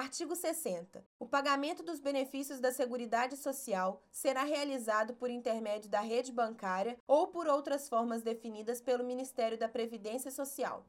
Artigo 60. O pagamento dos benefícios da Seguridade Social será realizado por intermédio da rede bancária ou por outras formas definidas pelo Ministério da Previdência Social.